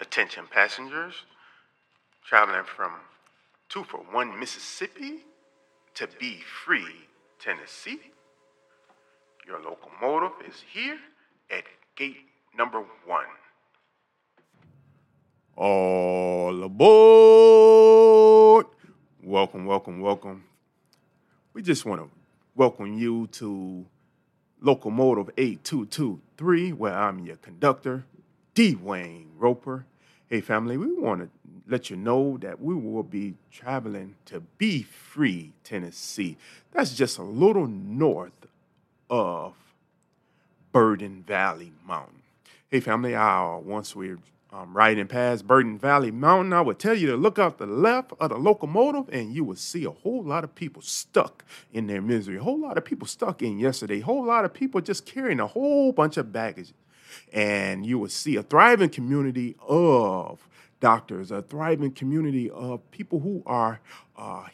Attention passengers traveling from two for one Mississippi to Be Free, Tennessee. Your locomotive is here at gate number one. All aboard! Welcome, welcome, welcome. We just want to welcome you to Locomotive 8223, where I'm your conductor, D. Wayne Roper. Hey, family, we want to let you know that we will be traveling to Be Free, Tennessee. That's just a little north of Burden Valley Mountain. Hey, family, uh, once we're um, riding past Burden Valley Mountain, I would tell you to look out the left of the locomotive and you will see a whole lot of people stuck in their misery. A whole lot of people stuck in yesterday. A whole lot of people just carrying a whole bunch of baggage. And you will see a thriving community of doctors, a thriving community of people who are uh,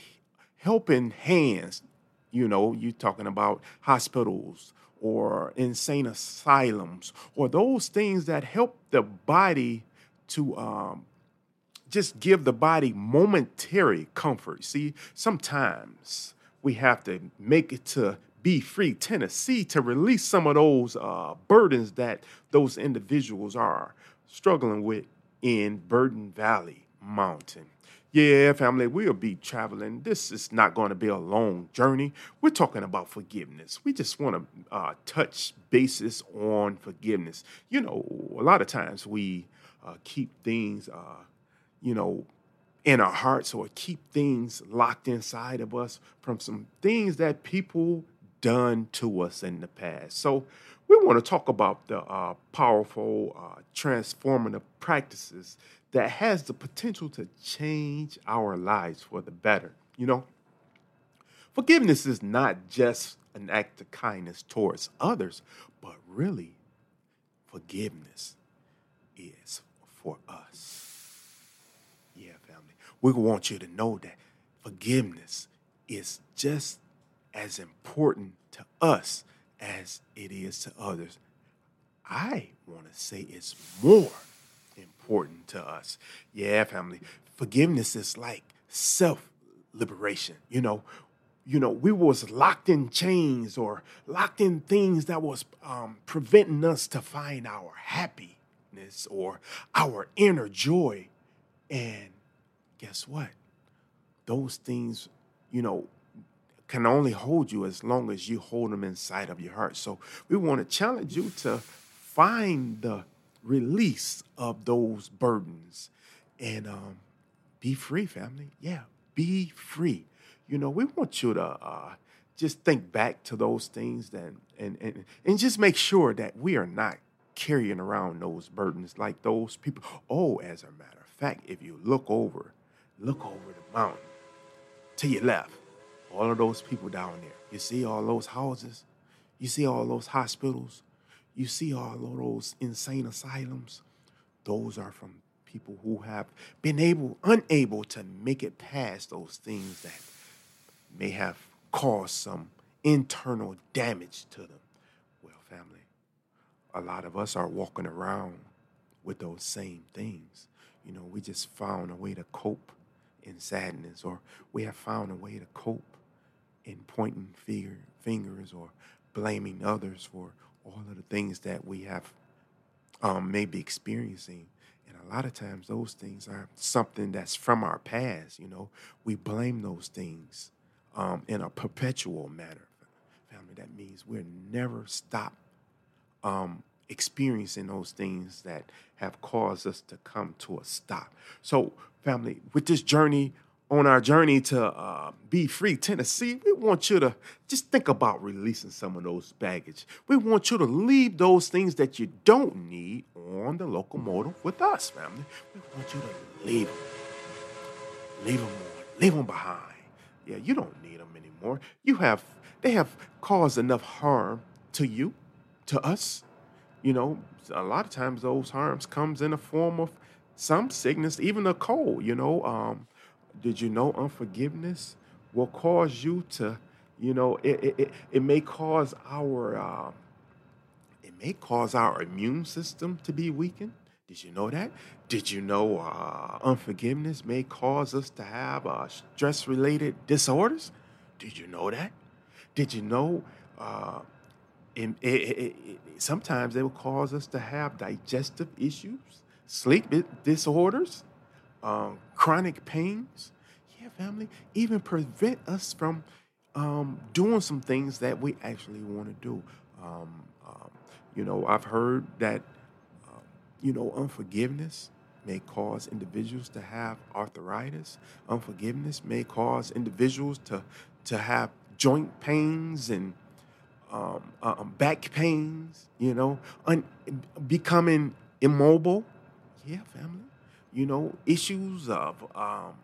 helping hands. You know, you're talking about hospitals, or insane asylums or those things that help the body to um, just give the body momentary comfort. See, sometimes we have to make it to be free Tennessee to release some of those uh, burdens that those individuals are struggling with in Burden Valley Mountain. Yeah, family, we'll be traveling. This is not going to be a long journey. We're talking about forgiveness. We just want to uh, touch basis on forgiveness. You know, a lot of times we uh, keep things, uh, you know, in our hearts or keep things locked inside of us from some things that people done to us in the past. So we want to talk about the uh, powerful, uh, transformative practices that has the potential to change our lives for the better. You know, forgiveness is not just an act of kindness towards others, but really, forgiveness is for us. Yeah, family. We want you to know that forgiveness is just as important to us as it is to others. I want to say it's more important to us. Yeah, family. Forgiveness is like self liberation. You know, you know, we was locked in chains or locked in things that was um, preventing us to find our happiness or our inner joy. And guess what? Those things, you know, can only hold you as long as you hold them inside of your heart. So we want to challenge you to find the release of those burdens and um, be free, family. Yeah, be free. You know, we want you to uh, just think back to those things and, and, and, and just make sure that we are not carrying around those burdens like those people. Oh, as a matter of fact, if you look over, look over the mountain to your left, all of those people down there. You see all those houses? You see all those hospitals? You see all of those insane asylums? Those are from people who have been able, unable to make it past those things that may have caused some internal damage to them. Well, family, a lot of us are walking around with those same things. You know, we just found a way to cope in sadness, or we have found a way to cope in pointing finger, fingers or blaming others for all of the things that we have um, maybe experiencing. And a lot of times, those things are something that's from our past. You know, we blame those things um, in a perpetual manner. Family, that means we're never stop um, experiencing those things that have caused us to come to a stop. So, family, with this journey on our journey to uh, be free Tennessee, we want you to just think about releasing some of those baggage. We want you to leave those things that you don't need on the locomotive with us, family. We want you to leave them. Leave them. Leave them behind. Yeah, you don't need them anymore. You have, they have caused enough harm to you, to us. You know, a lot of times those harms comes in the form of some sickness, even a cold, you know, um, did you know unforgiveness will cause you to, you know, it, it, it it may cause our uh, it may cause our immune system to be weakened. Did you know that? Did you know uh, unforgiveness may cause us to have uh, stress related disorders? Did you know that? Did you know uh, it, it, it, sometimes it will cause us to have digestive issues, sleep disorders, um, chronic pains? Yeah, family, even prevent us from um, doing some things that we actually want to do. Um, um, you know, I've heard that you know, unforgiveness may cause individuals to have arthritis. Unforgiveness may cause individuals to, to have joint pains and um, uh, um, back pains, you know, un- becoming immobile. Yeah, family. You know, issues of um,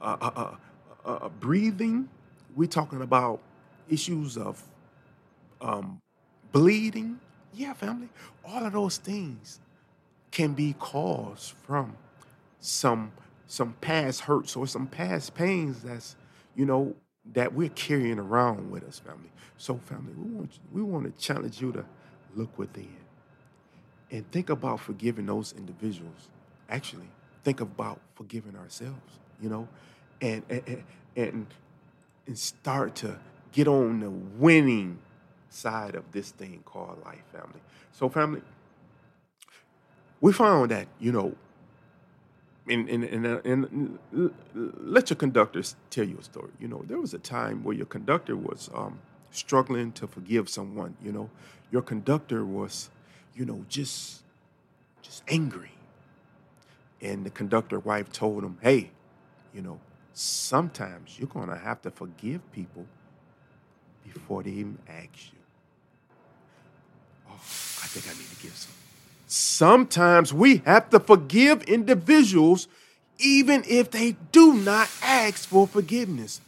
uh, uh, uh, uh, uh breathing. We're talking about issues of um, bleeding. Yeah, family. All of those things can be caused from some some past hurts or some past pains that's you know that we're carrying around with us family so family we want we want to challenge you to look within and think about forgiving those individuals actually think about forgiving ourselves you know and and and, and start to get on the winning side of this thing called life family so family we found that you know and, and, and, let your conductors tell you a story. You know, there was a time where your conductor was um, struggling to forgive someone. You know, your conductor was, you know, just just angry, and the conductor wife told him, "Hey, you know, sometimes you're gonna have to forgive people before they even ask you." Oh, I think I need to give some. Sometimes we have to forgive individuals even if they do not ask for forgiveness.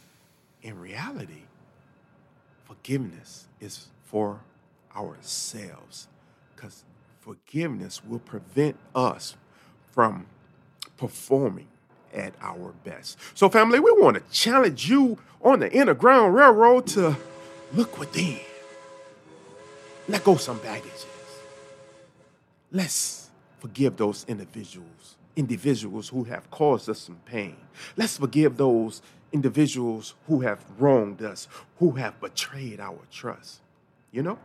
In reality, forgiveness is for ourselves because forgiveness will prevent us from performing at our best. So, family, we want to challenge you on the Underground Railroad to look within, let go some baggage Let's forgive those individuals, individuals who have caused us some pain. Let's forgive those individuals who have wronged us, who have betrayed our trust. You know?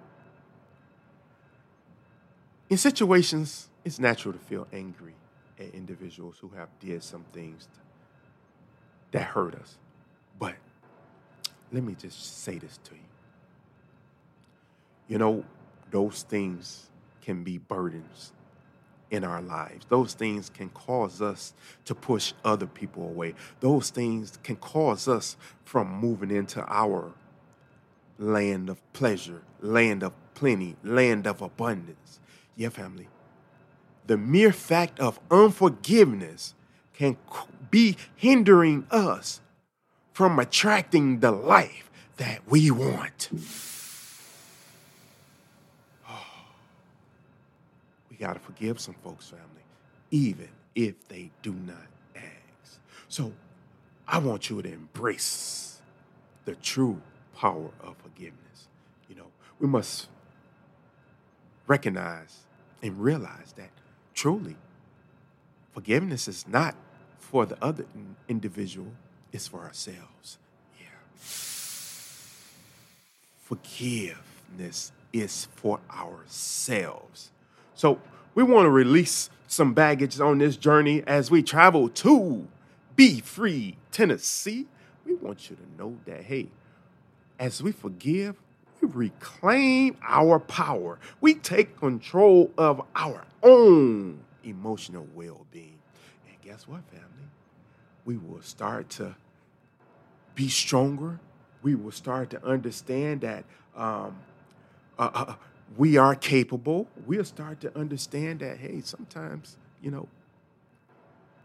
In situations, it's natural to feel angry at individuals who have did some things that hurt us. But let me just say this to you. You know, those things can be burdens in our lives. Those things can cause us to push other people away. Those things can cause us from moving into our land of pleasure, land of plenty, land of abundance. Yeah, family. The mere fact of unforgiveness can be hindering us from attracting the life that we want. We got to forgive some folks, family, even if they do not ask. So I want you to embrace the true power of forgiveness. You know, we must recognize and realize that truly forgiveness is not for the other individual, it's for ourselves. Yeah. Forgiveness is for ourselves. So we want to release some baggage on this journey as we travel to Be Free, Tennessee. We want you to know that, hey, as we forgive, we reclaim our power. We take control of our own emotional well being. And guess what, family? We will start to be stronger. We will start to understand that um, uh, uh, we are capable, we'll start to understand that, hey, sometimes, you know,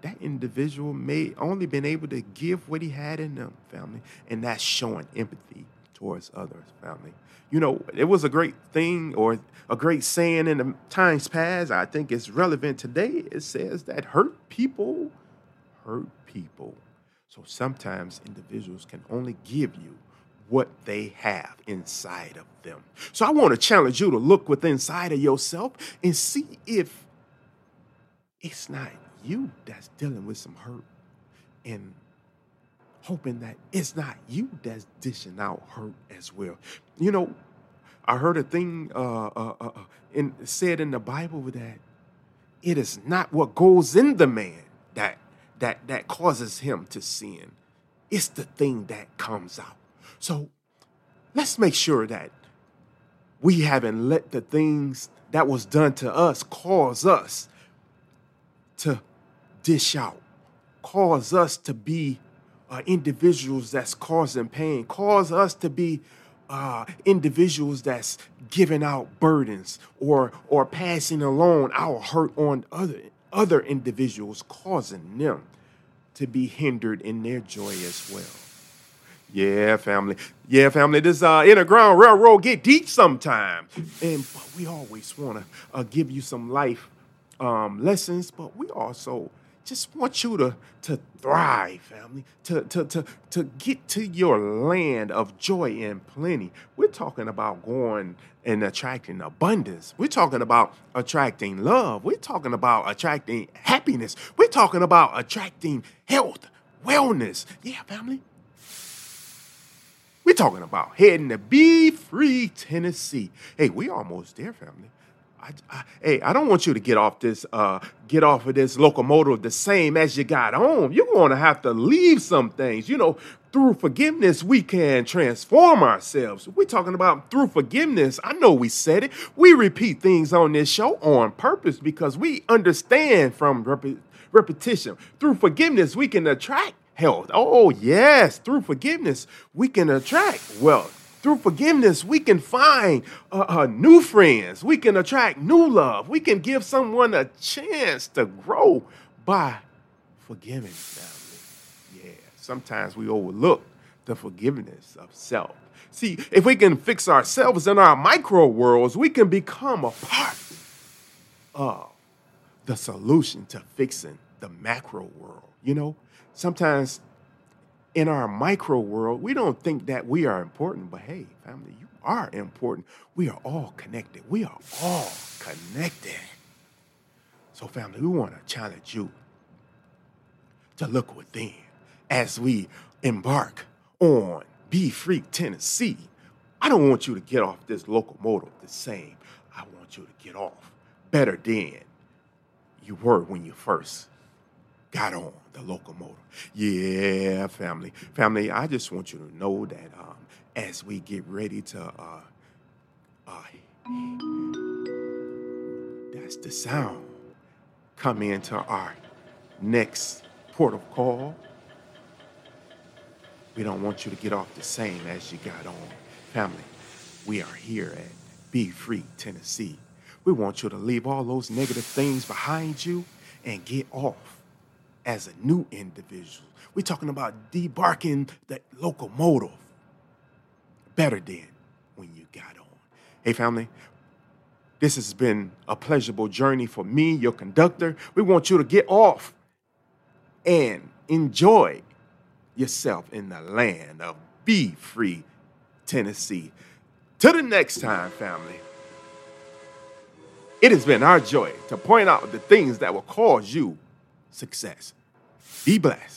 that individual may only been able to give what he had in them, family, and that's showing empathy towards others, family. You know, it was a great thing or a great saying in the times past. I think it's relevant today. It says that hurt people hurt people. So sometimes individuals can only give you what they have inside of them. So I want to challenge you to look within inside of yourself and see if it's not you that's dealing with some hurt and hoping that it's not you that's dishing out hurt as well. You know, I heard a thing uh, uh, uh, uh in, said in the Bible that it is not what goes in the man that that that causes him to sin. It's the thing that comes out. So let's make sure that we haven't let the things that was done to us cause us to dish out, cause us to be uh, individuals that's causing pain, cause us to be uh, individuals that's giving out burdens or or passing along our hurt on other other individuals, causing them to be hindered in their joy as well. Yeah, family. Yeah, family. This uh, Underground Railroad get deep sometimes, and we always want to uh, give you some life um, lessons, but we also just want you to to thrive, family, to to to to get to your land of joy and plenty. We're talking about going and attracting abundance. We're talking about attracting love. We're talking about attracting happiness. We're talking about attracting health, wellness. Yeah, family. We're talking about heading to Be Free, Tennessee. Hey, we almost there, family. I, hey, I don't want you to get off this, uh, get off of this locomotive the same as you got home. You're going to have to leave some things. You know, through forgiveness, we can transform ourselves. We're talking about through forgiveness. I know we said it. We repeat things on this show on purpose because we understand from rep- repetition. Through forgiveness, we can attract health. Oh, yes, through forgiveness, we can attract wealth. Through forgiveness, we can find uh, uh, new friends. We can attract new love. We can give someone a chance to grow by forgiving family. Yeah, sometimes we overlook the forgiveness of self. See, if we can fix ourselves in our micro worlds, we can become a part of the solution to fixing the macro world. You know, sometimes in our micro world, we don't think that we are important, but hey, family, you are important. We are all connected. We are all connected. So, family, we want to challenge you to look within as we embark on Be Free Tennessee. I don't want you to get off this locomotive the same. I want you to get off better than you were when you first got on the locomotive. Yeah, family. Family, I just want you to know that um, as we get ready to, uh, uh, that's the sound, come into our next port of call. We don't want you to get off the same as you got on. Family, we are here at Be Free, Tennessee. We want you to leave all those negative things behind you and get off as a new individual. We're talking about debarking the locomotive better than when you got on. Hey, family, this has been a pleasurable journey for me, your conductor. We want you to get off and enjoy yourself in the land of Be Free, Tennessee. Till the next time, family. It has been our joy to point out the things that will cause you success. Be blessed.